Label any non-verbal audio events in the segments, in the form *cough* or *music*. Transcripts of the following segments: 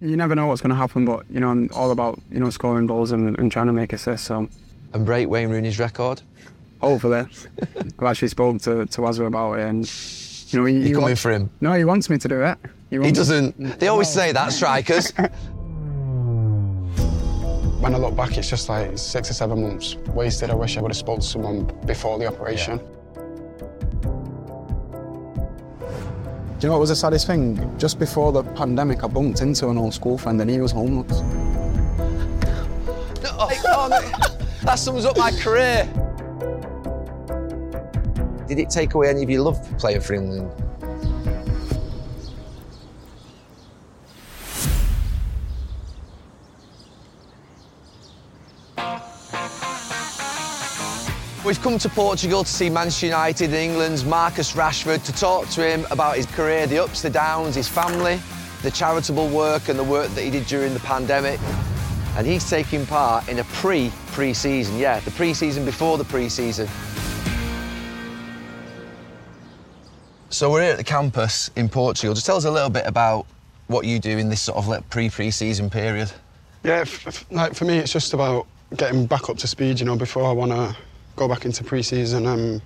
You never know what's going to happen, but, you know, I'm all about, you know, scoring goals and, and trying to make assists, so... And break Wayne Rooney's record? Hopefully. *laughs* I've actually spoken to, to Wazza about it and, you know... He, You're he coming wants- for him? No, he wants me to do it. He wants- doesn't. They always say that, strikers. *laughs* When I look back, it's just like six or seven months wasted. I wish I would have spoken to someone before the operation. Do you know what was the saddest thing? Just before the pandemic, I bumped into an old school friend and he was homeless. That sums up my career. Did it take away any of your love for playing for England? We've come to Portugal to see Manchester United and England's Marcus Rashford to talk to him about his career, the ups, the downs, his family, the charitable work and the work that he did during the pandemic. And he's taking part in a pre pre season, yeah, the pre season before the pre season. So we're here at the campus in Portugal. Just tell us a little bit about what you do in this sort of like pre pre season period. Yeah, like for me, it's just about getting back up to speed. You know, before I want to go back into pre-season. Um,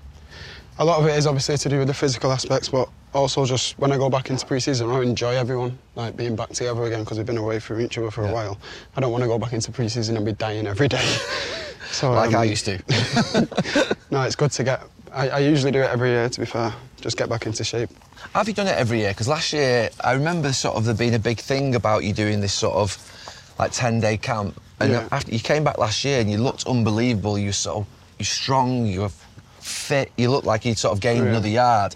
a lot of it is obviously to do with the physical aspects, but also just when I go back into pre-season, I enjoy everyone, like being back together again because we've been away from each other for Yeah. a while. I don't want to go back into pre-season and be dying every day. *laughs* so Like I um, used to. *laughs* No, it's good to get. I, I usually do it every year. To be fair, just get back into shape. Have you done it every year? Because last year, I remember sort of there being a big thing about you doing this sort of like 10 day camp. And Yeah. after you came back last year and you looked unbelievable. You were of, you're strong, you were fit, you look like you'd sort of gained Yeah. another yard.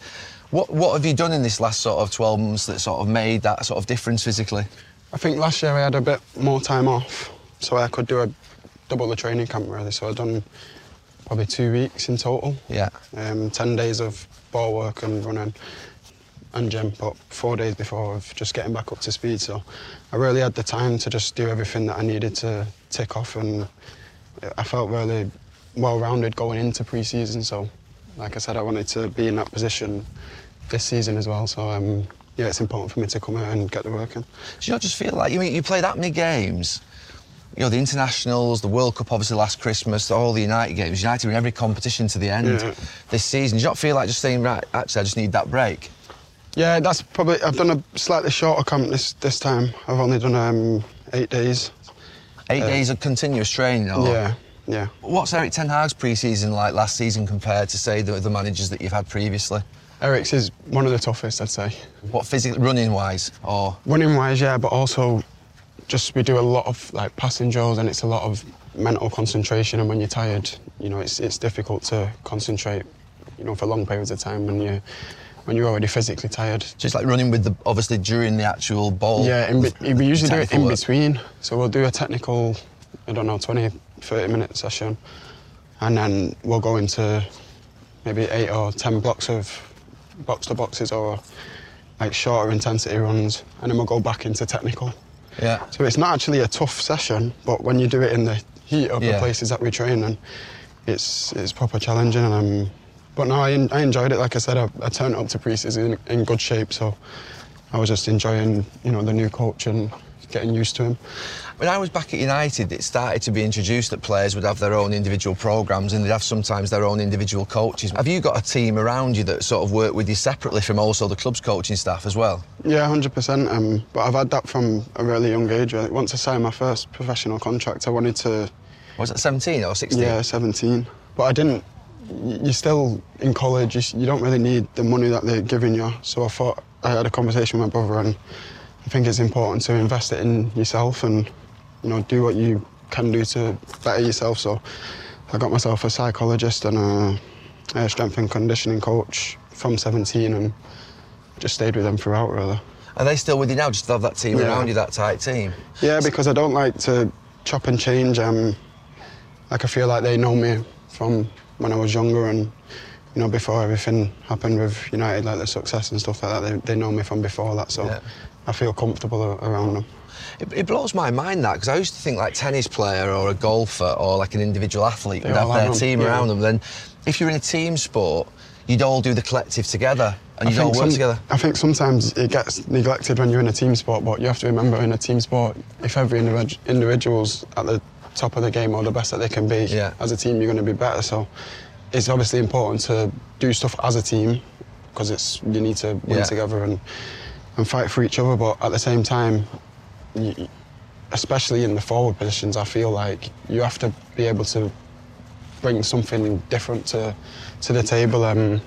What, what have you done in this last sort of 12 months that sort of made that sort of difference physically? I think last year I had a bit more time off, so I could do a double the training camp really. So I've done probably two weeks in total. Yeah. Um, ten days of ball work and running and gym, but four days before of just getting back up to speed. So I really had the time to just do everything that I needed to tick off, and I felt really well-rounded going into pre-season. So, like I said, I wanted to be in that position this season as well. So um, yeah, it's important for me to come out and get the work in. Do you not just feel like you mean you play that many games? You know, the internationals, the World Cup, obviously last Christmas, all the United games. United were in every competition to the end Yeah. this season. Do you not feel like just saying, right, actually, I just need that break? Yeah, that's probably. I've done a slightly shorter camp this this time. I've only done um, eight days. Eight Uh, days of continuous training. Or Yeah, yeah. What's Erik ten Hag's pre-season like last season compared to say the, the managers that you've had previously? Erik's is one of the toughest, I'd say. What physically, running wise, or Running wise, yeah, but also just we do a lot of like passing drills and it's a lot of mental concentration. And when you're tired, you know, it's it's difficult to concentrate, you know, for long periods of time when you when you're already physically tired. just like running with the obviously during the actual ball? Yeah, in, we usually do it in work. between. So we'll do a technical, I don't know, 20, 30 minute session. And then we'll go into maybe eight or 10 blocks of box to boxes or like shorter intensity runs. And then we'll go back into technical. Yeah. So it's not actually a tough session, but when you do it in the heat of Yeah. the places that we train, then it's it's proper challenging. And um, but no, I, I enjoyed it. Like I said, I, I turned up to pre-season in, in good shape, so I was just enjoying, you know, the new coach and getting used to him. When I was back at United, it started to be introduced that players would have their own individual programs and they'd have sometimes their own individual coaches. Have you got a team around you that sort of work with you separately from also the club's coaching staff as well? Yeah, 100%. Um, but I've had that from a really young age. Once I signed my first professional contract, I wanted to, Was it 17 or 16? yeah, 17. But I didn't. You're still in college. You, you don't really need the money that they're giving you. So I thought I had a conversation with my brother, and I think it's important to invest it in yourself and, you know, do what you can do to better yourself. So I got myself a psychologist and a, a strength and conditioning coach from 17, and just stayed with them throughout. Really. Are they still with you now? Just to have that team Yeah. around you, that tight team. Yeah, because I don't like to chop and change. Um, like I feel like they know me from when I was younger and you know before everything happened with United, like the success and stuff like that. They, they know me from before that, so Yeah. I feel comfortable around them. It, it blows my mind that because I used to think like tennis player or a golfer or like an individual athlete would have their team yeah. around them. Then, if you're in a team sport, you'd all do the collective together and you'd all work some- together. I think sometimes it gets neglected when you're in a team sport, but you have to remember in a team sport, if every individ- individual's at the top of the game or the best that they can be, Yeah. as a team you're going to be better. So it's obviously important to do stuff as a team because it's you need to win Yeah. together and and fight for each other. But at the same time, you, especially in the forward positions, I feel like you have to be able to bring something different to to the table. Um,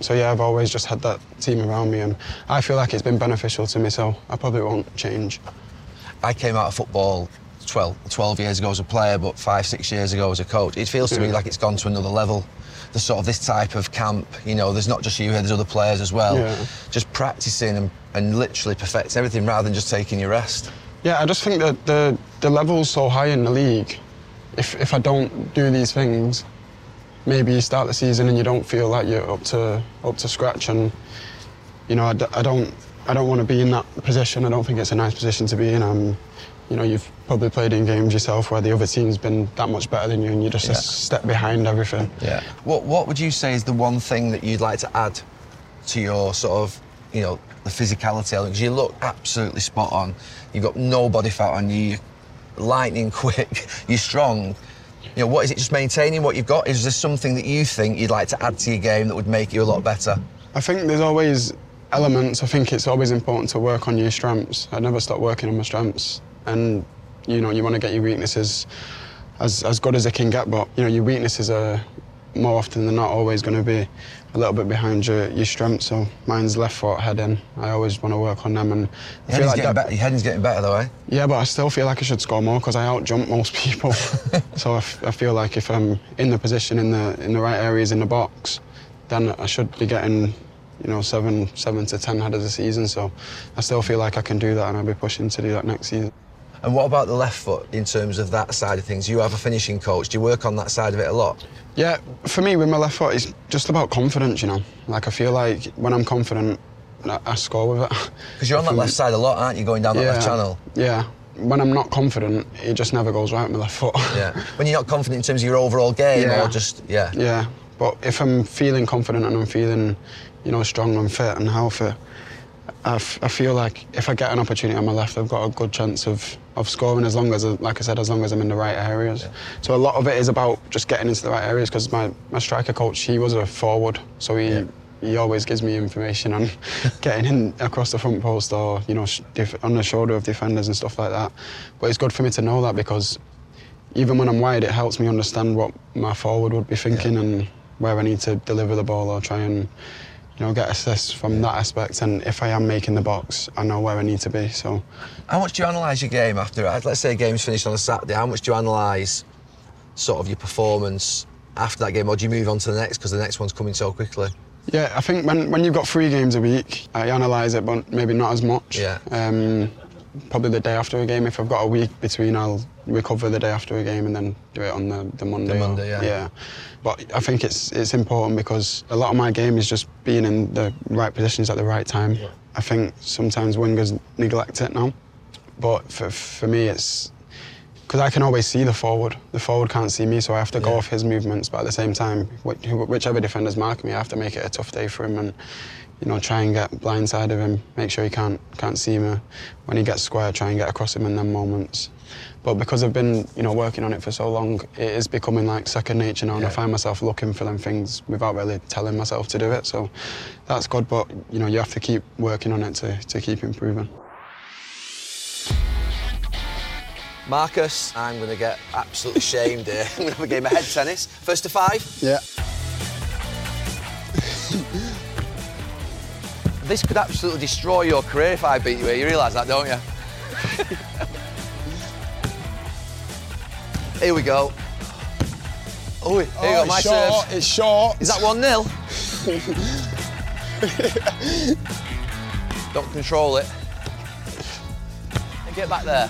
so yeah, I've always just had that team around me, and I feel like it's been beneficial to me. So I probably won't change. I came out of football 12, 12 years ago as a player, but five, six years ago as a coach. It feels to me like it's gone to another level. The sort of this type of camp, you know, there's not just you here, there's other players as well. Yeah. Just practicing and, and literally perfecting everything rather than just taking your rest. Yeah, I just think that the the level's so high in the league. If if I don't do these things, maybe you start the season and you don't feel like you're up to up to scratch, and you know I, d- I don't I don't want to be in that position. I don't think it's a nice position to be in. Um, you know, you've probably played in games yourself where the other team's been that much better than you, and you're just Yeah. a step behind everything. Yeah. What What would you say is the one thing that you'd like to add to your sort of, you know, the physicality element? Because you look absolutely spot on. You've got no body fat on you. You're lightning *laughs* quick. You're strong. You know, what is it? Just maintaining what you've got? Is there something that you think you'd like to add to your game that would make you a lot better? I think there's always elements. I think it's always important to work on your strengths. I never stop working on my strengths, and you know you want to get your weaknesses as as good as they can get. But you know your weaknesses are more often than not always going to be a little bit behind your, your strengths. So mine's left foot heading. I always want to work on them, and I Your feel heading's, like getting that. better. Your heading's getting better, though, eh? Yeah, but I still feel like I should score more because I outjump most *laughs* people. so I, f- I feel like if I'm in the position in the in the right areas in the box, then I should be getting, you know, seven seven to ten head of the season. So I still feel like I can do that, and I'll be pushing to do that next season. And what about the left foot in terms of that side of things? You have a finishing coach. Do you work on that side of it a lot? Yeah, for me with my left foot, it's just about confidence. You know, like I feel like when I'm confident, I, I score with it. Because you're on that left side a lot, aren't you, going down that yeah, left channel? Yeah. When I'm not confident, it just never goes right with my left foot. *laughs* Yeah. When you're not confident in terms of your overall game Yeah. or just, yeah. Yeah, but if I'm feeling confident and I'm feeling, you know, strong and fit and healthy, I, f- I feel like if I get an opportunity on my left, I've got a good chance of, of scoring as long as, like I said, as long as I'm in the right areas. So a lot of it is about just getting into the right areas because my, my striker coach, he was a forward, so he, Yeah. he always gives me information on *laughs* getting in across the front post or, you know, on the shoulder of defenders and stuff like that. But it's good for me to know that because even when I'm wide, it helps me understand what my forward would be thinking and where I need to deliver the ball or try and, you know, get assists from that aspect. And if I am making the box, I know where I need to be. So How much do you analyse your game after, let's say a game's finished on a Saturday, how much do you analyse sort of your performance after that game or do you move on to the next because the next one's coming so quickly? yeah, I think when, when you've got three games a week, I analyse it, but maybe not as much. Yeah. Um, probably the day after a game. If I've got a week between, I'll recover the day after a game and then do it on the, the Monday. or- Monday, yeah. Yeah. But I think it's it's important because a lot of my game is just being in the right positions at the right time. I think sometimes wingers neglect it now, but for, for me it's because I can always see the forward. The forward can't see me, so I have to go Yeah. off his movements. But at the same time, whichever defender's marking me, I have to make it a tough day for him and you know try and get blindside of him. Make sure he can't can't see me. When he gets square, try and get across him in them moments. But because I've been you know working on it for so long, it is becoming like second nature now, and I find myself looking for them things without really telling myself to do it. So that's good. But you know you have to keep working on it to to keep improving. Marcus, I'm going to get absolutely shamed here. *laughs* I'm going to have a game of head tennis. First to five. Yeah. *laughs* This could absolutely destroy your career if I beat you here. You realise that, don't you? *laughs* here we go. Oh, here you oh, go, my serves. It's short. Is that 1 0? *laughs* Don't control it. Get back there.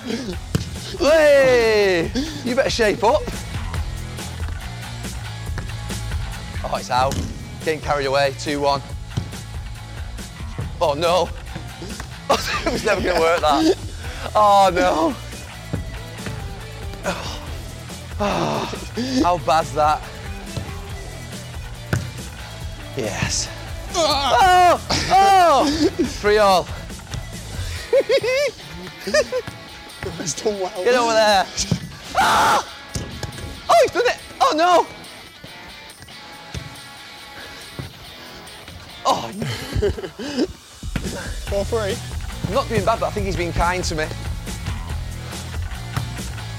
Hey! You better shape up. Oh, it's out. Getting carried away. 2 1. Oh, no. *laughs* it was never going to work, that. Oh, no. Oh, *sighs* how bad's that? Yes. Oh! Oh! Three all. He's done well. Get over there. Ah! Oh, he's done it. Oh, no. Oh, Four three. I'm not doing bad, but I think he's been kind to me.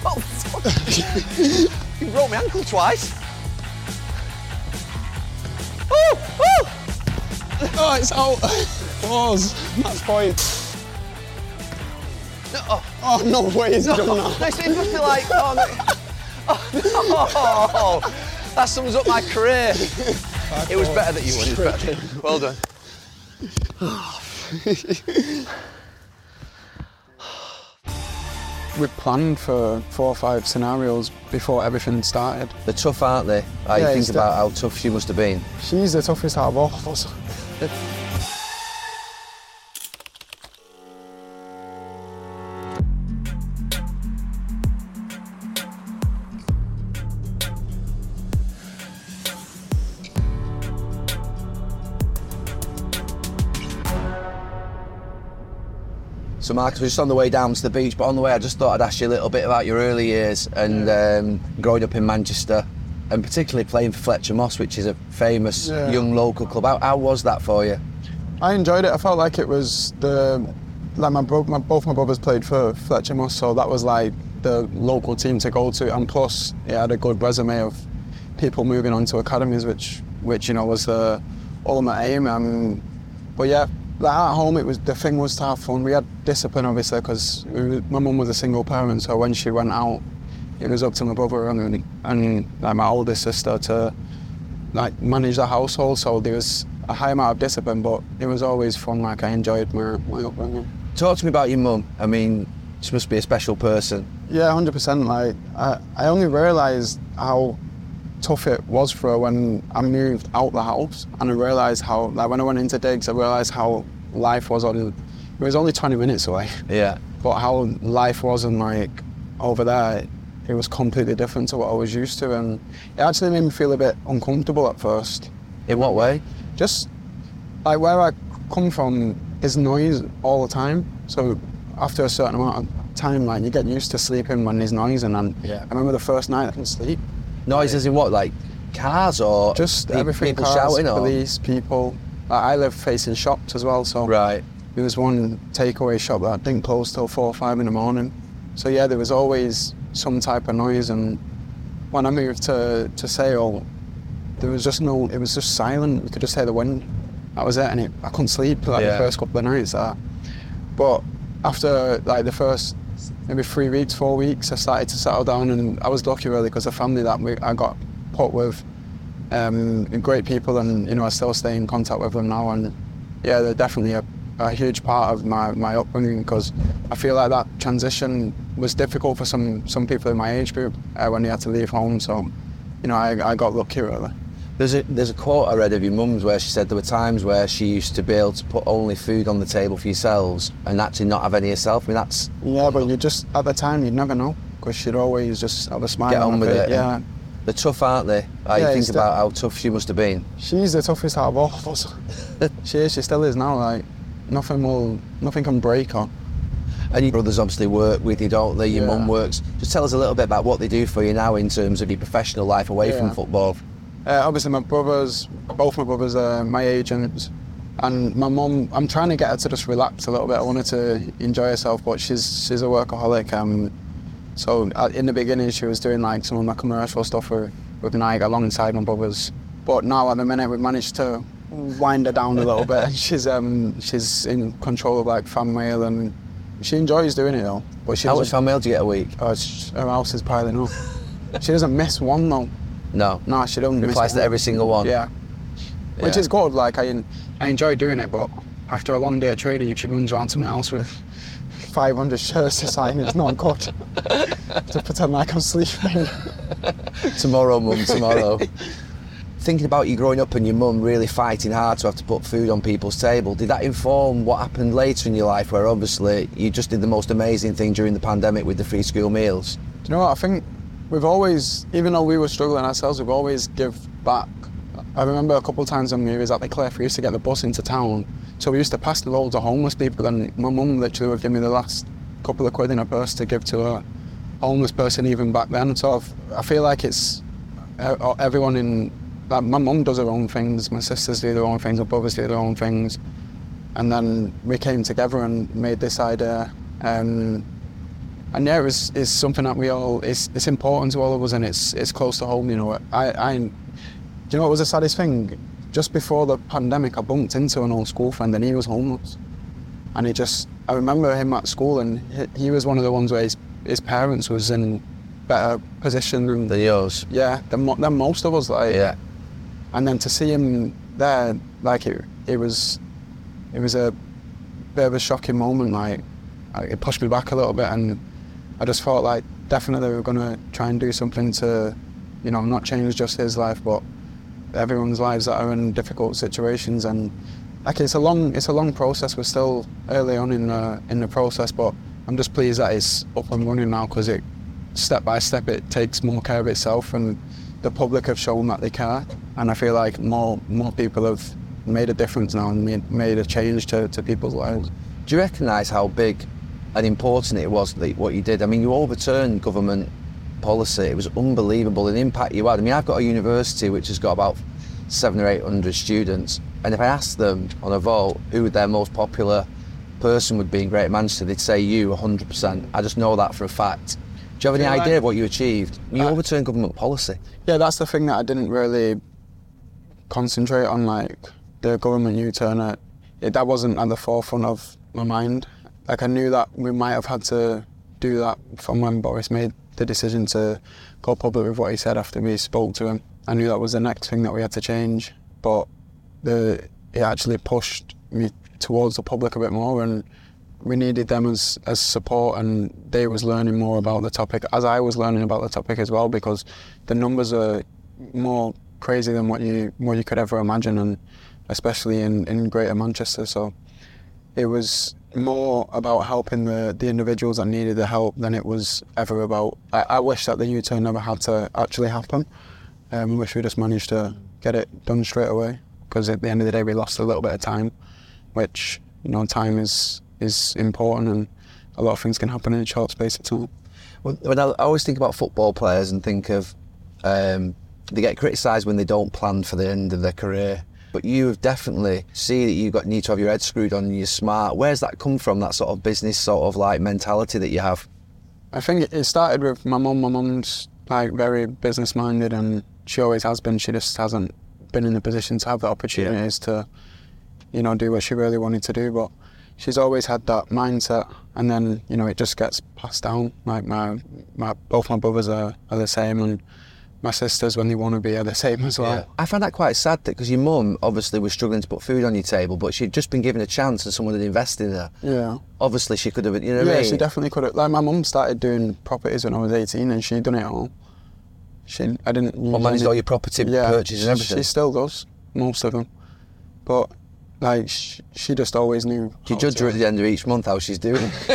Oh, fuck. *laughs* he broke my ankle twice. Oh, oh. Oh, it's out. Pause. Match point. No, oh, Oh, no way he's done no, that. it's- it must be like, oh, no. Oh, no. That sums up my career. *laughs* It was better that you won. It was better. Well done. *laughs* We planned for four or five scenarios before everything started. They're tough, aren't they? I Yeah, think about how tough she must have been. She's the toughest out of all of us. *laughs* So, Marcus, we're just on the way down to the beach, but on the way, I just thought I'd ask you a little bit about your early years and um, growing up in Manchester, and particularly playing for Fletcher Moss, which is a famous Yeah. young local club. How, how was that for you? I enjoyed it. I felt like it was the like my, bro- my both my brothers played for Fletcher Moss, so that was like the local team to go to, and plus it had a good resume of people moving on to academies, which which you know was the ultimate aim. Um, but yeah, at home it was the thing was to have fun. We had discipline obviously because my mum was a single parent, so when she went out, it was up to my brother and and like my older sister to like manage the household. So there was a high amount of discipline, but it was always fun. Like I enjoyed my, my upbringing. Talk to me about your mum. I mean, she must be a special person. Yeah, hundred percent. Like I, I only realised how tough it was for her when I moved out the house, and I realised how like when I went into digs, I realised how life was on. It was only twenty minutes away, Yeah. but how life was and like over there, it was completely different to what I was used to, and it actually made me feel a bit uncomfortable at first. In what way? just like where I come from is noise all the time. So after a certain amount of time, like you get used to sleeping when there's noise. And then Yeah. I remember the first night I couldn't sleep. Noises in what? Like cars or Just pe- everything, people cars, shouting or police, people. Like, I live facing shops as well, so right. there was one takeaway shop that didn't close till four or five in the morning. So yeah, there was always some type of noise. And when I moved to to Sale, there was just no. It was just silent. You could just hear the wind. That was it, and it, I couldn't sleep like Yeah. the first couple of nights. There. But after like the first maybe three weeks, four weeks, I started to settle down, and I was lucky really because the family that we, I got put with, um, great people, and you know I still stay in contact with them now, and yeah, they're definitely a, a huge part of my, my upbringing because I feel like that transition was difficult for some some people in my age group uh, when they had to leave home. So, you know, I, I got lucky really. There's a there's a quote I read of your mum's where she said there were times where she used to be able to put only food on the table for yourselves and actually not have any herself. I mean that's Yeah, but you just at the time you'd never know because she'd always just have a smile. get on her with face. it. Yeah, They're tough, aren't they? Like, Yeah, you think about how tough she must have been. she's the toughest out of all of us. *laughs* she is. She still is now. Like nothing will, nothing can break her. And your brothers obviously work with you, don't they? Your Yeah. mum works. Just tell us a little bit about what they do for you now in terms of your professional life away from football. Uh, obviously, my brothers, both my brothers are my age, and and my mum. I'm trying to get her to just relax a little bit. I want her to enjoy herself, but she's she's a workaholic. Um, so uh, in the beginning, she was doing like some of my commercial stuff with, with Nike alongside my brothers. But now at the minute, we've managed to wind her down a little bit. *laughs* She's um she's in control of like fan mail and she enjoys doing it though. But she How much fan mail do you get a week? Oh, her house is piling up. she doesn't miss one though. No. No, she don't. miss Replies to every single one. Yeah. Which is good. Like I, I enjoy doing it, but after a long day of trading, she runs around to else with 500 shirts to sign. It's not good to pretend like I'm sleeping. *laughs* tomorrow, mum, tomorrow. *laughs* Thinking about you growing up and your mum really fighting hard to have to put food on people's table, did that inform what happened later in your life where obviously you just did the most amazing thing during the pandemic with the free school meals? Do you know what? I think we've always, even though we were struggling ourselves, we've always give back. I remember a couple of times when we was at the Cliff, we used to get the bus into town. So we used to pass the loads of homeless people and my mum literally would give me the last couple of quid in her purse to give to a homeless person even back then. So I've, I feel like it's everyone in like my mum does her own things, my sisters do their own things, my brothers do their own things, and then we came together and made this idea. Um, and yeah, it's, it's something that we all it's, it's important to all of us, and it's it's close to home. You know, I, I do you know what was the saddest thing? Just before the pandemic, I bumped into an old school friend, and he was homeless, and he just I remember him at school, and he, he was one of the ones where his his parents was in better position than, than yours. Yeah, than, than most of us. Like, yeah and then to see him there, like it, it was, it was a bit of a shocking moment. Like it pushed me back a little bit, and I just felt like definitely we are gonna try and do something to, you know, not change just his life, but everyone's lives that are in difficult situations. And like it's a long, it's a long process. We're still early on in the in the process, but I'm just pleased that it's up and running now because it, step by step, it takes more care of itself and the public have shown that they care, and I feel like more more people have made a difference now and made, made a change to, to people's lives. Do you recognise how big and important it was that what you did? I mean, you overturned government policy. It was unbelievable the impact you had. I mean, I've got a university which has got about seven or eight hundred students, and if I asked them on a vote who their most popular person would be in Greater Manchester, they'd say you 100%. I just know that for a fact. Do you have any idea of what you achieved? You uh, overturned government policy. Yeah, that's the thing that I didn't really concentrate on, like the government U-turn. It, that wasn't at the forefront of my mind. Like I knew that we might have had to do that from when Boris made the decision to go public with what he said after we spoke to him. I knew that was the next thing that we had to change, but the it actually pushed me towards the public a bit more and we needed them as, as support and they was learning more about the topic as I was learning about the topic as well because the numbers are more crazy than what you what you could ever imagine and especially in, in Greater Manchester so it was more about helping the, the individuals that needed the help than it was ever about I, I wish that the U-turn never had to actually happen um, I wish we just managed to get it done straight away because at the end of the day we lost a little bit of time which you know time is is important, and a lot of things can happen in a short space of time. Well, when I always think about football players and think of um, they get criticised when they don't plan for the end of their career. But you have definitely see that you've got need to have your head screwed on and you're smart. Where's that come from? That sort of business sort of like mentality that you have. I think it started with my mum. My mum's like very business minded and she always has been. She just hasn't been in the position to have the opportunities yeah. to, you know, do what she really wanted to do. But she's always had that mindset, and then you know it just gets passed down. Like my, my both my brothers are, are the same, and my sisters when they want to be are the same as well. Yeah. I find that quite sad because your mum obviously was struggling to put food on your table, but she'd just been given a chance and someone had invested in her. Yeah. Obviously, she could have. You know yeah, I mean? she definitely could have. Like my mum started doing properties when I was 18, and she'd done it all. She, I didn't. Well, managed all your property yeah, purchases and everything. She still does most of them, but like she, she just always knew. Do you judge her at the end of each month how she's doing? *laughs*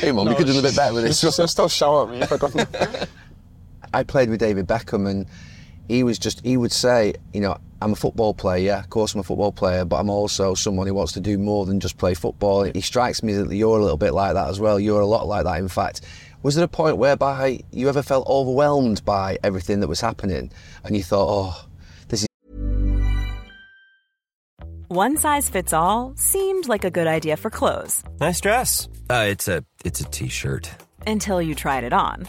hey, mum, no, you could do a bit better with this. *laughs* She'll still shout at me if I don't. *laughs* I played with David Beckham, and he was just he would say, you know, I'm a football player. Yeah, of course I'm a football player, but I'm also someone who wants to do more than just play football. He strikes me that you're a little bit like that as well. You're a lot like that, in fact. Was there a point whereby you ever felt overwhelmed by everything that was happening, and you thought, oh one size fits all seemed like a good idea for clothes. Nice dress. Uh, it's a it's a t-shirt. Until you tried it on.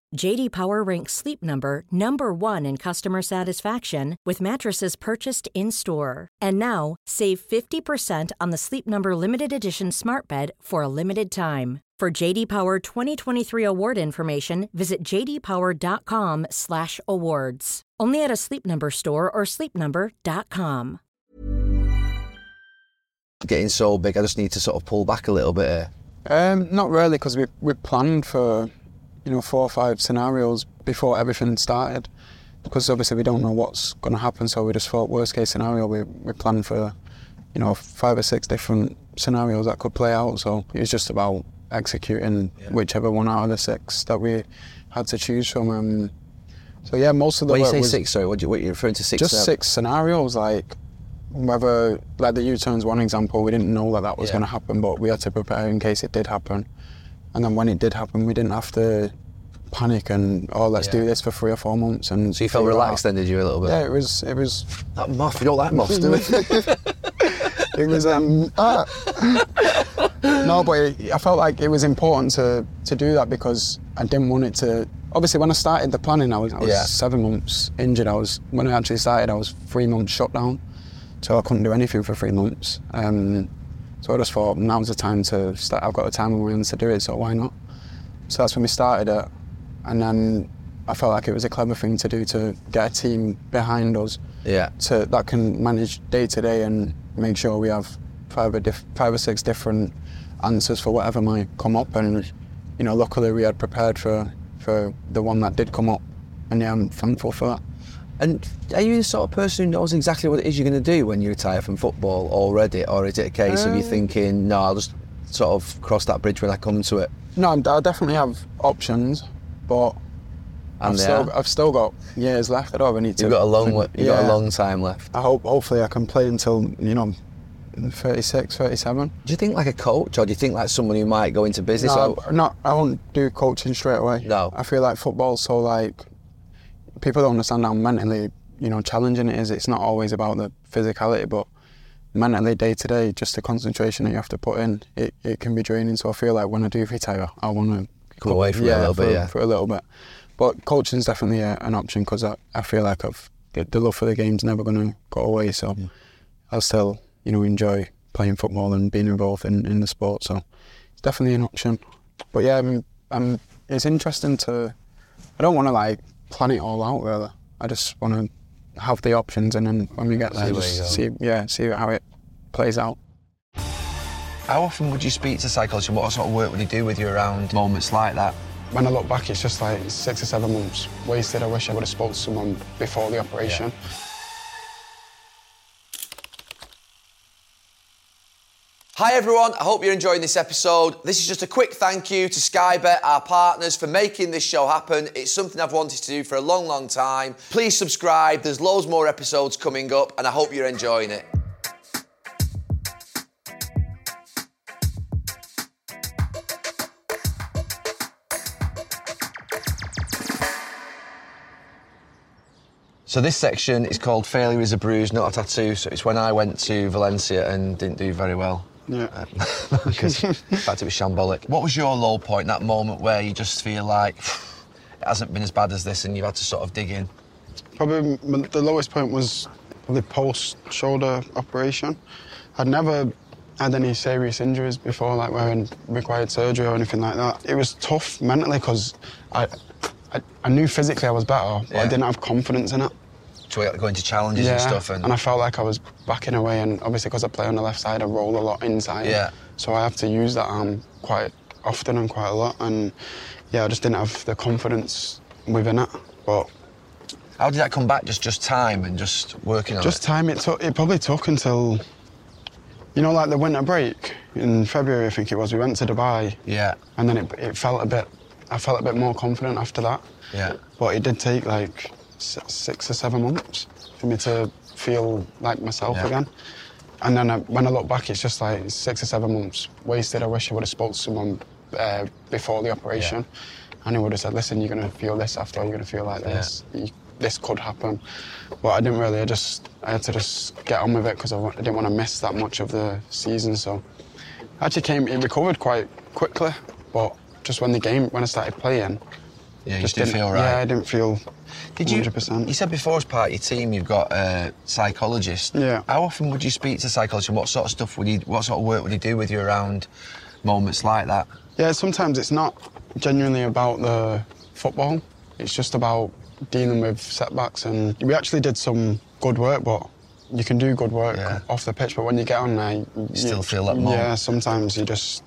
JD Power ranks Sleep Number number 1 in customer satisfaction with mattresses purchased in-store. And now, save 50% on the Sleep Number limited edition Smart Bed for a limited time. For JD Power 2023 award information, visit jdpower.com/awards. Only at a Sleep Number store or sleepnumber.com. Getting so big, I just need to sort of pull back a little bit here. Um, not really, because we we planned for, you know, four or five scenarios before everything started. Because obviously we don't know what's going to happen, so we just thought worst case scenario. We we planned for, you know, five or six different scenarios that could play out. So it was just about executing whichever one out of the six that we had to choose from. Um, so yeah, most of the When you say was six, sorry, what, you, what are you referring to? Six? just uh, six scenarios, like whether like the U-turn's one example, we didn't know that that was Yeah. going to happen, but we had to prepare in case it did happen. And then when it did happen, we didn't have to panic and oh, let's Yeah. do this for three or four months. And So you felt relaxed out. then, did you, a little bit? Yeah, it was. It was. That moth, you don't like moths, do you? It was. Um, ah. no, but it, I felt like it was important to to do that because I didn't want it to. Obviously, when I started the planning, I was, I was Yeah. seven months injured. I was when I actually started, I was three months shut down, so I couldn't do anything for three months. Um, so I just thought now's the time to start. I've got the time my hands to do it, so why not? So that's when we started it, and then I felt like it was a clever thing to do to get a team behind us yeah. to that can manage day to day and make sure we have five or, diff, five or six different answers for whatever might come up. And you know, luckily we had prepared for for the one that did come up, and yeah, I'm thankful for that. And are you the sort of person who knows exactly what it is you're going to do when you retire from football already? Or is it a case of you Um, thinking, no, I'll just sort of cross that bridge when I come to it? No, I'm- definitely have options, but I've still? I've still got years left. I don't need to. You've got a long, think- you've got a long time left. I hope, hopefully, I can play until you know, 36, 37. Do you think like a coach, or do you think like someone who might go into business? No, or, I- not. I won't do coaching straight away. No. I feel like football's so like people don't understand how mentally you know challenging it is. It's not always about the physicality, but mentally day to day, just the concentration that you have to put in, it, it can be draining. So I feel like when I do retire, I want to Come away from it a little for, bit, yeah. for a little bit. But coaching's definitely a, an option because I, I feel like I've the, love for the game's never going to go away. So I'll still you know enjoy playing football and being involved in, in the sport. So it's definitely an option. But yeah, I'm, I'm, it's interesting to. I don't want to like plan it all out really. I just want to have the options, and then when we get there, See where just see yeah, see how it plays out. How often would you speak to psychologists? What sort of work would he do with you around moments like that? When I look back, it's just like six or seven months wasted. I wish I would have spoke to someone before the operation. Hi everyone, I hope you're enjoying this episode. This is just a quick thank you to Sky Bet, our partners, for making this show happen. It's something I've wanted to do for a long, long time. Please subscribe, there's loads more episodes coming up, and I hope you're enjoying it. So this section is called Failure is a Bruise, Not a Tattoo. So it's when I went to Valencia and didn't do very well. Yeah. Uh, *laughs* because in fact it was shambolic. What was your low point, that moment where you just feel like *sighs* it hasn't been as bad as this and you've had to sort of dig in? Probably the lowest point was probably post shoulder operation. I'd never had any serious injuries before, like where I required surgery or anything like that. It was tough mentally because I, I, I knew physically I was better, but I didn't have confidence in it. So you going to challenges and stuff and, I felt like I was backing away, and obviously because I play on the left side, I roll a lot inside. Yeah. So I have to use that arm quite often and quite a lot, and yeah, I just didn't have the confidence within it. But how did that come back? Just just time and just working on it? just it? time, it took. It probably took until, you know, like the winter break in February, I think it was. We went to Dubai, Yeah, and then it, it felt a bit. I felt a bit more confident after that. yeah. But it did take like six or seven months for me to feel like myself Yeah. again. And then I, when I look back, it's just like six or seven months wasted. I wish I would have spoke to someone uh, before the operation, and he would have said, "Listen, you're going to feel this after, you're going to feel like this. You, this could happen." But I didn't really. I just I had to just get on with it because I, I didn't want to miss that much of the season. So I actually came. It recovered quite quickly, but just when the game when I started playing, Yeah, you just didn't, feel right. Yeah, I didn't feel. Did you? 100%. You said before, as part of your team, you've got a psychologist. Yeah. How often would you speak to a psychologist? and What sort of stuff would he? What sort of work would he do with you around moments like that? Yeah, sometimes it's not genuinely about the football. It's just about dealing with setbacks. And we actually did some good work, but you can do good work Yeah. off the pitch. But when you get on there, you still feel that moment. Yeah, sometimes you just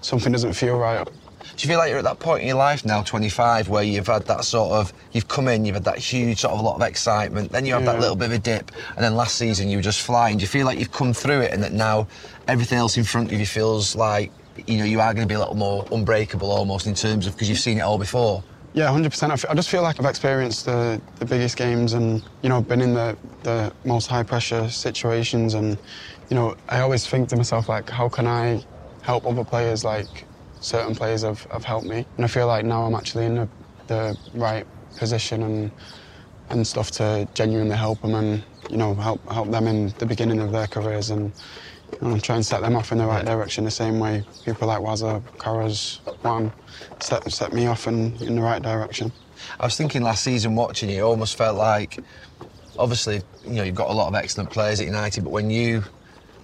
something doesn't feel right. Do you feel like you're at that point in your life now, 25, where you've had that sort of, you've come in, you've had that huge sort of lot of excitement, then you have that little bit of a dip, and then last season you were just flying. Do you feel like you've come through it and that now everything else in front of you feels like, you know, you are going to be a little more unbreakable almost in terms of, because you've seen it all before? Yeah, 100%. I, f- I just feel like I've experienced the, the biggest games and, you know, been in the, the most high pressure situations. And, you know, I always think to myself, like, how can I help other players like certain players have, have helped me? And I feel like now I'm actually in the, the right position and, and stuff to genuinely help them and, you know, help, help them in the beginning of their careers and, you know, try and set them off in the right direction the same way people like Wazza, Karas, Juan set, set me off in, in the right direction. I was thinking last season watching you, it almost felt like, obviously, you know, you've got a lot of excellent players at United, but when you,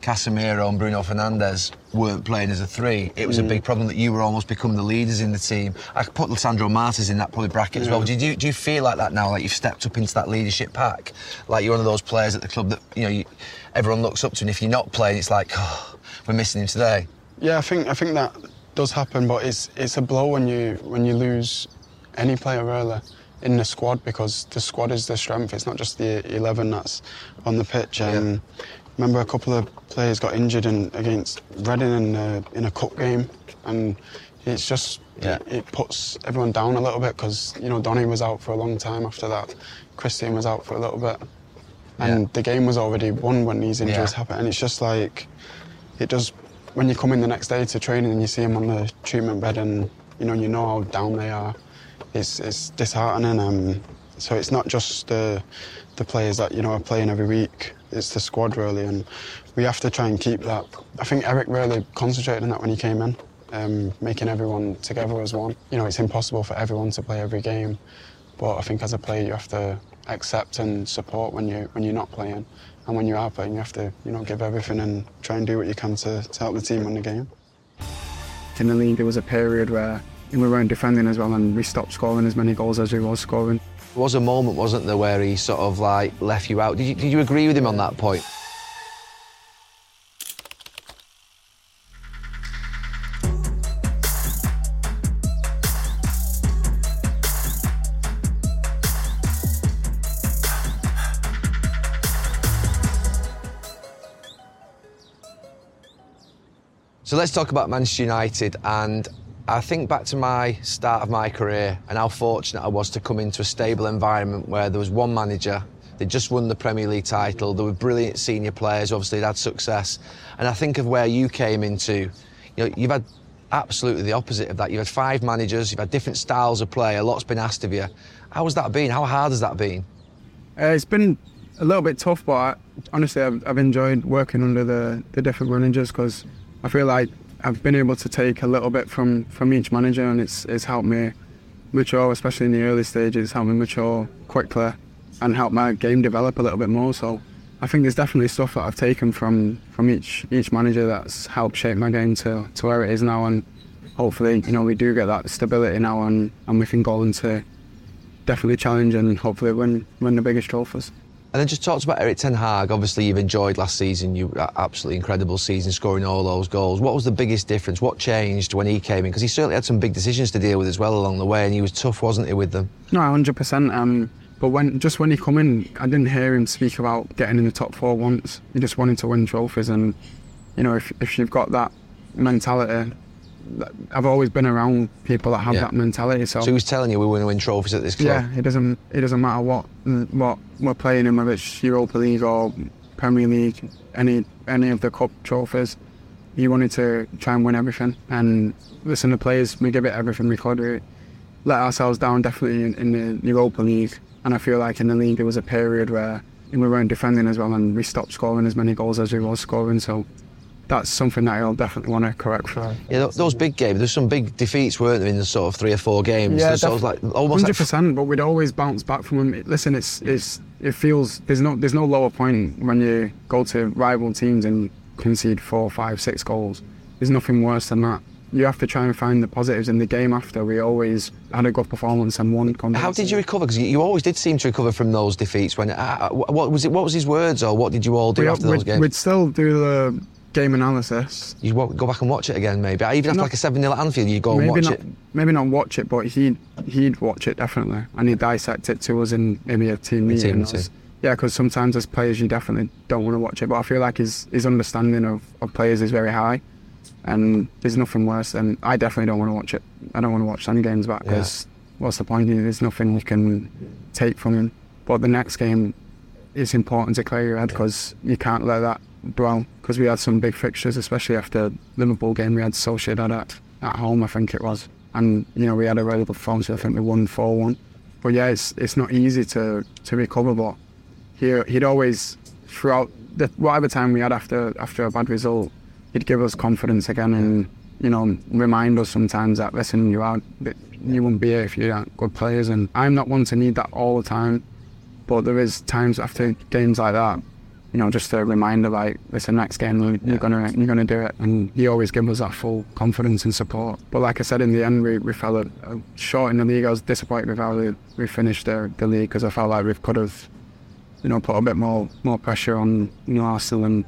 Casemiro and Bruno Fernandes weren't playing as a three, it was a big problem that you were almost becoming the leaders in the team. I could put Lisandro Martinez in that probably bracket as well. Do you, do you feel like that now, like you've stepped up into that leadership pack? Like you're one of those players at the club that, you know, you, everyone looks up to, and if you're not playing, it's like, oh, we're missing him today. Yeah, I think I think that does happen, but it's it's a blow when you when you lose any player really in the squad because the squad is the strength. It's not just the eleven that's on the pitch. Um, Remember, a couple of players got injured in, against Reading in a, in a cup game, and it's just Yeah. it, it puts everyone down a little bit because you know Donny was out for a long time after that. Christian was out for a little bit, and Yeah. the game was already won when these injuries Yeah. happen. And it's just like it does when you come in the next day to training and you see them on the treatment bed and you know you know how down they are. It's it's disheartening. Um, so it's not just the the players that you know are playing every week. It's the squad really, and we have to try and keep that. I think Erik really concentrated on that when he came in, um, making everyone together as one. You know, it's impossible for everyone to play every game, but I think as a player you have to accept and support when you when you're not playing, and when you are playing you have to you know give everything and try and do what you can to, to help the team win the game. In the league, there was a period where we weren't defending as well and we stopped scoring as many goals as we was scoring. Was a moment, wasn't there, where he sort of like left you out. Did you, did you agree with him on that point? So let's talk about Manchester United and I think back to my start of my career and how fortunate I was to come into a stable environment where there was one manager, they just won the Premier League title, there were brilliant senior players, obviously they'd had success. And I think of where you came into, you know, you've had absolutely the opposite of that. You've had five managers, you've had different styles of play, a lot's been asked of you. How has that been? How hard has that been? Uh, it's been a little bit tough, but I, honestly, I've, I've enjoyed working under the, the different managers because I feel like I've been able to take a little bit from, from each manager and it's, it's helped me mature, especially in the early stages, helped me mature quickly and help my game develop a little bit more. So I think there's definitely stuff that I've taken from, from each each manager that's helped shape my game to, to where it is now and hopefully, you know, we do get that stability now and, and we can go into definitely challenge and hopefully win win the biggest trophies. And then just talked about Erik ten Hag. Obviously, you've enjoyed last season. You absolutely incredible season, scoring all those goals. What was the biggest difference? What changed when he came in? Because he certainly had some big decisions to deal with as well along the way, and he was tough, wasn't he, with them? No, hundred percent. Um, but when just when he come in, I didn't hear him speak about getting in the top four once. He just wanted to win trophies, and you know, if if you've got that mentality, I've always been around people that have Yeah. that mentality. So, So he was telling you we were going to win trophies at this club. yeah, it doesn't it doesn't matter what what we're playing in, whether it's Europa League or Premier League, any any of the cup trophies. he wanted to try and win everything. And listen, the players, we give it everything we could. We let ourselves down definitely in, in the Europa League. And I feel like in the league there was a period where we weren't defending as well and we stopped scoring as many goals as we was scoring. So that's something that I'll definitely want to correct for. Yeah, those big games. There's some big defeats, weren't there, in the sort of three or four games? Yeah, sort of like almost hundred percent. But we'd always bounce back from them. Listen, it's it's it feels there's no there's no lower point when you go to rival teams and concede four, five, six goals. There's nothing worse than that. You have to try and find the positives in the game after. We always had a good performance and won. How did you recover? Because you always did seem to recover from those defeats. When uh, what was it? What was his words, or what did you all do we, after those games? We'd still do the game analysis. You go back and watch it again, maybe. I even after like a seven 0 at Anfield, you go and watch not, it. Maybe not watch it, but he'd he'd watch it definitely, and he'd dissect it to us in maybe a team meeting. team or s- meeting. Yeah, because sometimes as players you definitely don't want to watch it, but I feel like his his understanding of, of players is very high, and there's nothing worse than I definitely don't want to watch it. I don't want to watch any games back because what's the point? There's nothing you can take from him. But the next game, it's important to clear your head because you can't let that dwell. Because we had some big fixtures, especially after the Liverpool game. We had Sociedad at, at home, I think it was, and you know we had a really good performance. So I think we won four one. But yeah, it's it's not easy to to recover. But he he'd always throughout the whatever time we had after after a bad result, he'd give us confidence again and you know remind us sometimes that listen, you are you wouldn't be here if you aren't good players. And I'm not one to need that all the time. But there is times after games like that, you know, just a reminder like, listen, next game you're Yeah. gonna you're gonna do it, and he always gives us that full confidence and support. But like I said, in the end, we, we fell short in the league. I was disappointed with how we, we finished the, the league because I felt like we could have, you know, put a bit more more pressure on you know Arsenal and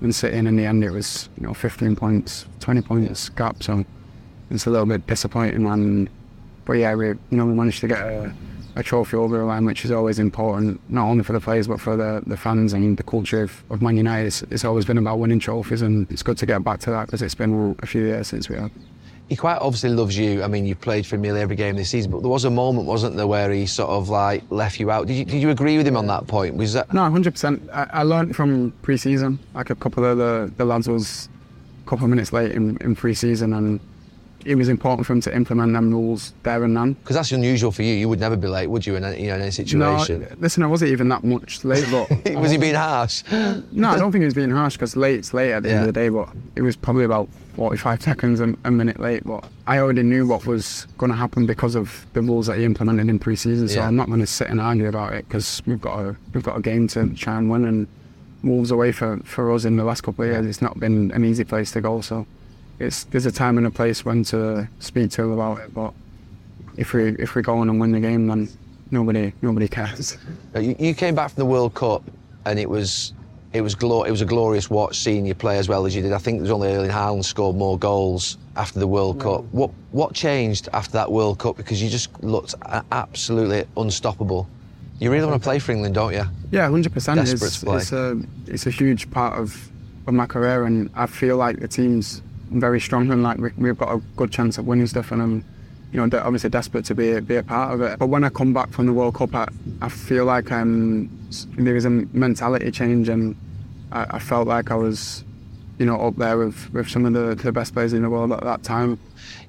and City. And in the end, it was you know 15 points, 20 points gap. So it's a little bit disappointing. And but yeah, we you know we managed to get a, a trophy over the line, which is always important, not only for the players but for the, the fans I and the culture of, of Man United. It's, it's always been about winning trophies, and it's good to get back to that because it's been a few years since we have. He quite obviously loves you. I mean, you've played for nearly every game this season, but there was a moment, wasn't there, where he sort of like left you out. Did you, did you agree with him on that point? Was that No, 100%. I, I learned from pre-season. Like a couple of the, the lads was a couple of minutes late in, in pre-season, and it was important for him to implement them rules there and then. because that's unusual for you? You would never be late, would you? In any, you know, in any situation. No, listen, I wasn't even that much late, but *laughs* was he being harsh? *gasps* No, I don't think he was being harsh because late's late at the end of the day, but it was probably about 45 seconds a, a minute late. But I already knew what was going to happen because of the rules that he implemented in pre-season. So Yeah. I'm not going to sit and argue about it because we've got a we've got a game to try and win. And Wolves away for, for us in the last couple of years, it's not been an easy place to go. So it's there's a time and a place when to speak to about it. But if we if we go on and win the game, then nobody nobody cares. You, came back from the World Cup, and it was it was glor- it was a glorious watch seeing you play as well as you did. I think it was only Erling Haaland scored more goals after the World Cup. What what changed after that World Cup? Because you just looked absolutely unstoppable. You really want to play for England, don't you? Yeah, hundred percent. Desperate It's, it's a it's a huge part of, of my career, and I feel like the team's very strong and like we, we've got a good chance of winning stuff, and I'm, you know, obviously desperate to be be a part of it. But when I come back from the World Cup, I, I feel like um there is a mentality change, and I, I felt like I was, you know, up there with, with some of the, the best players in the world at that time.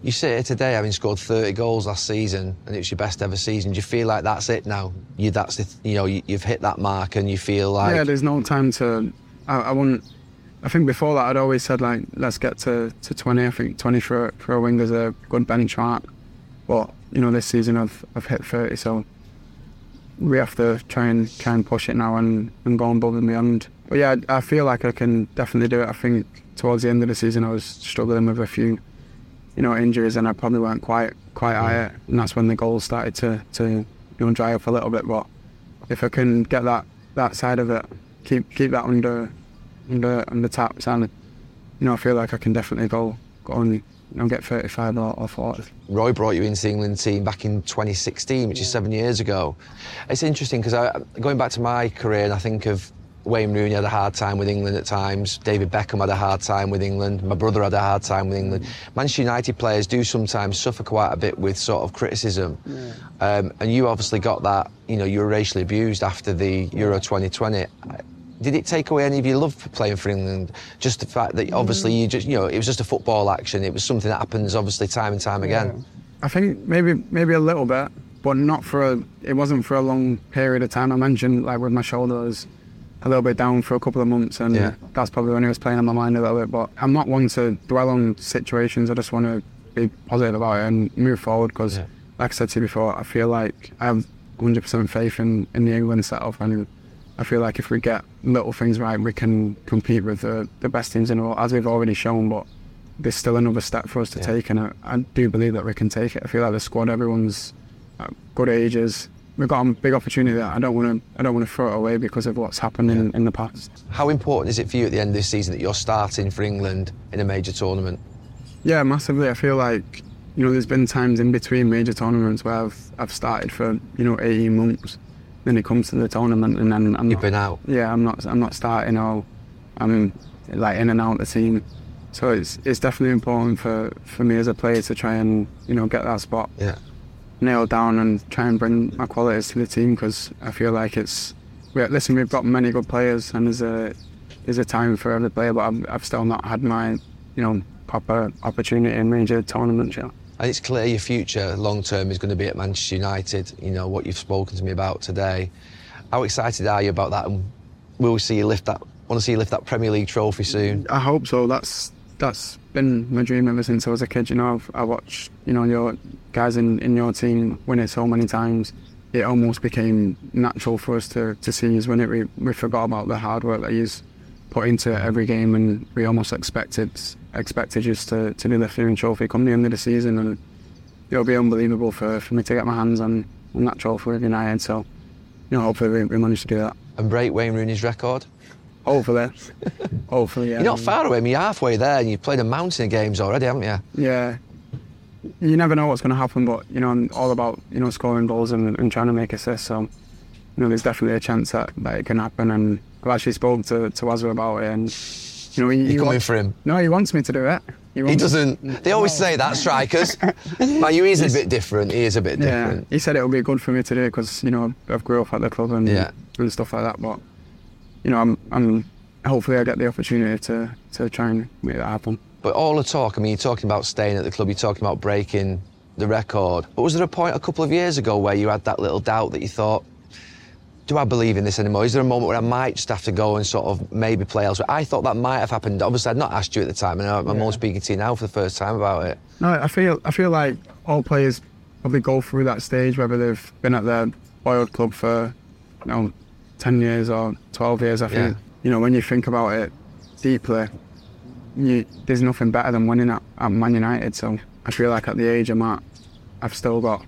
You sit here today having scored 30 goals last season, and it was your best ever season. Do you feel like that's it now? you that's the, you know you, you've hit that mark, and you feel like yeah, there's no time to. I, I wouldn't. I think before that, I'd always said like, let's get to, to 20. I think 20 for for a winger's a good benchmark. But you know, this season I've I've hit 30, so we have to try and try and push it now and, and go above and beyond. But yeah, I, I feel like I can definitely do it. I think towards the end of the season, I was struggling with a few, you know, injuries, and I probably weren't quite quite high, and that's when the goals started to to you know dry up a little bit. But if I can get that that side of it, keep keep that under under under taps, and you know, I feel like I can definitely go go on and get 35 or, or 40. Roy brought you into the England team back in 2016, which is seven years ago. It's interesting because going back to my career, and I think of Wayne Rooney had a hard time with England at times. David Beckham had a hard time with England. My brother had a hard time with England. Manchester United players do sometimes suffer quite a bit with sort of criticism. Um, and you obviously got that. You know, you were racially abused after the Euro 2020. Did it take away any of your love for playing for England? Just the fact that obviously you mm. just, you know, it was just a football action. It was something that happens obviously time and time again. I think maybe maybe a little bit, but not for a. It wasn't for a long period of time. I mentioned like with my shoulders a little bit down for a couple of months, and Yeah. that's probably when it was playing on my mind a little bit. But I'm not one to dwell on situations. I just want to be positive about it and move forward because, Yeah. like I said to you before, I feel like I have 100% faith in, in the England setup, and I feel like if we get little things right, we can compete with the, the best teams in the world, as we've already shown. But there's still another step for us to Yeah. take, and I, I do believe that we can take it. I feel like the squad, everyone's at good ages. We've got a big opportunity that I don't want to. I don't want to throw it away because of what's happened in, in the past. How important is it for you at the end of this season that you're starting for England in a major tournament? Yeah, massively. I feel like you know, there's been times in between major tournaments where I've I've started for you know 18 months. Then it comes to the tournament, and then I'm You've not, been out. Yeah, I'm not. I'm not starting. Or I'm like in and out of the team. So it's it's definitely important for, for me as a player to try and you know get that spot Yeah. nailed down and try and bring my qualities to the team because I feel like it's. We, listen, we've got many good players and there's a there's a time for every player, but I've, I've still not had my you know proper opportunity in major tournaments yet. And it's clear your future long term is going to be at Manchester United. You know what you've spoken to me about today. How excited are you about that? And will we see you lift that? Want to see you lift that Premier League trophy soon? I hope so. That's that's been my dream ever since I was a kid. You know, I've, I watched you know your guys in, in your team win it so many times. It almost became natural for us to, to see us win it. We, we forgot about the hard work that he's put into every game, and we almost expected expected just to, to do the Fearing Trophy come the end of the season, and it'll be unbelievable for, for me to get my hands on, on that trophy with United. So, you know, hopefully we, we manage to do that. And break Wayne Rooney's record? Hopefully, *laughs* hopefully, yeah. You're not far away. I mean, you're halfway there, and you've played a mountain of games already, haven't you? Yeah. You never know what's going to happen, but you know, I'm all about you know scoring goals and, and trying to make assists. So, you know, there's definitely a chance that, that it can happen. And I've actually spoken to to Wazza about it, and you know, he, You're he coming wants- for him. No, he wants me to do it. He wants- doesn't. They always say that strikers. *laughs* Man, you is a bit different. He is a bit Yeah, different. he said it would be good for me to do because you know I've grew up at the club and Yeah. and stuff like that. But you know, I'm I'm hopefully I get the opportunity to to try and make that happen. But all the talk, I mean, you're talking about staying at the club, you're talking about breaking the record. But was there a point a couple of years ago where you had that little doubt that you thought, do I believe in this anymore? Is there a moment where I might just have to go and sort of maybe play elsewhere? I thought that might have happened. Obviously, I'd not asked you at the time, and I'm only speaking to you now for the first time about it. No, I feel I feel like all players probably go through that stage, whether they've been at their boyhood club for you know ten years or twelve years. I think Yeah. you know when you think about it deeply, you, there's nothing better than winning at, at Man United. So I feel like at the age I'm at, I've still got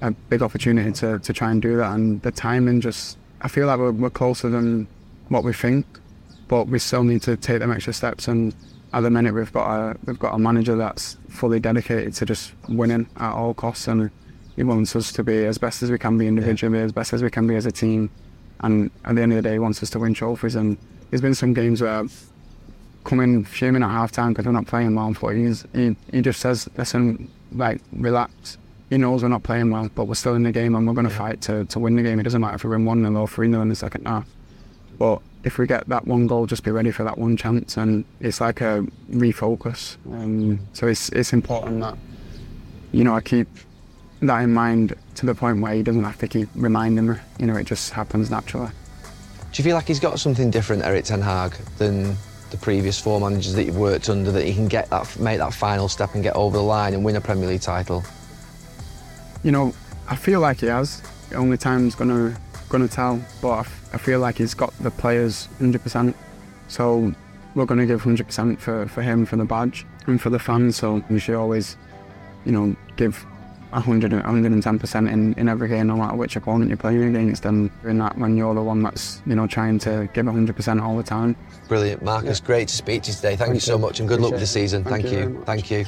a big opportunity to, to try and do that. And the timing just, I feel like we're, we're closer than what we think, but we still need to take them extra steps. And at the minute, we've got a we've got a manager that's fully dedicated to just winning at all costs, and he wants us to be as best as we can be individually, as best as we can be as a team. And at the end of the day, he wants us to win trophies. And there's been some games where in fuming at half time because we're not playing well, but he's, he, he just says, listen, like, relax. He knows we're not playing well, but we're still in the game and we're going to fight to, to win the game. It doesn't matter if we win 1 0 or 3 0 in the second half. But if we get that one goal, just be ready for that one chance. And it's like a refocus. Um, so it's, it's important that, you know, I keep that in mind to the point where he doesn't have to keep reminding me. You know, it just happens naturally. Do you feel like he's got something different, Erik ten Hag, than the previous four managers that you've worked under, that he can get that, make that final step and get over the line and win a Premier League title? You know, I feel like he has. Only time's gonna gonna tell. But I, f- I feel like he's got the players 100%. So we're gonna give 100% for, for him, for the badge, and for the fans. So we should always, you know, give 100, 110% in, in every game, no matter which opponent you're playing against. And doing that when you're the one that's, you know, trying to give 100% all the time. Brilliant, Marcus. Great to speak to you today. Thank, you so much and good luck with the season. Thank Thank, you very you. Thank you.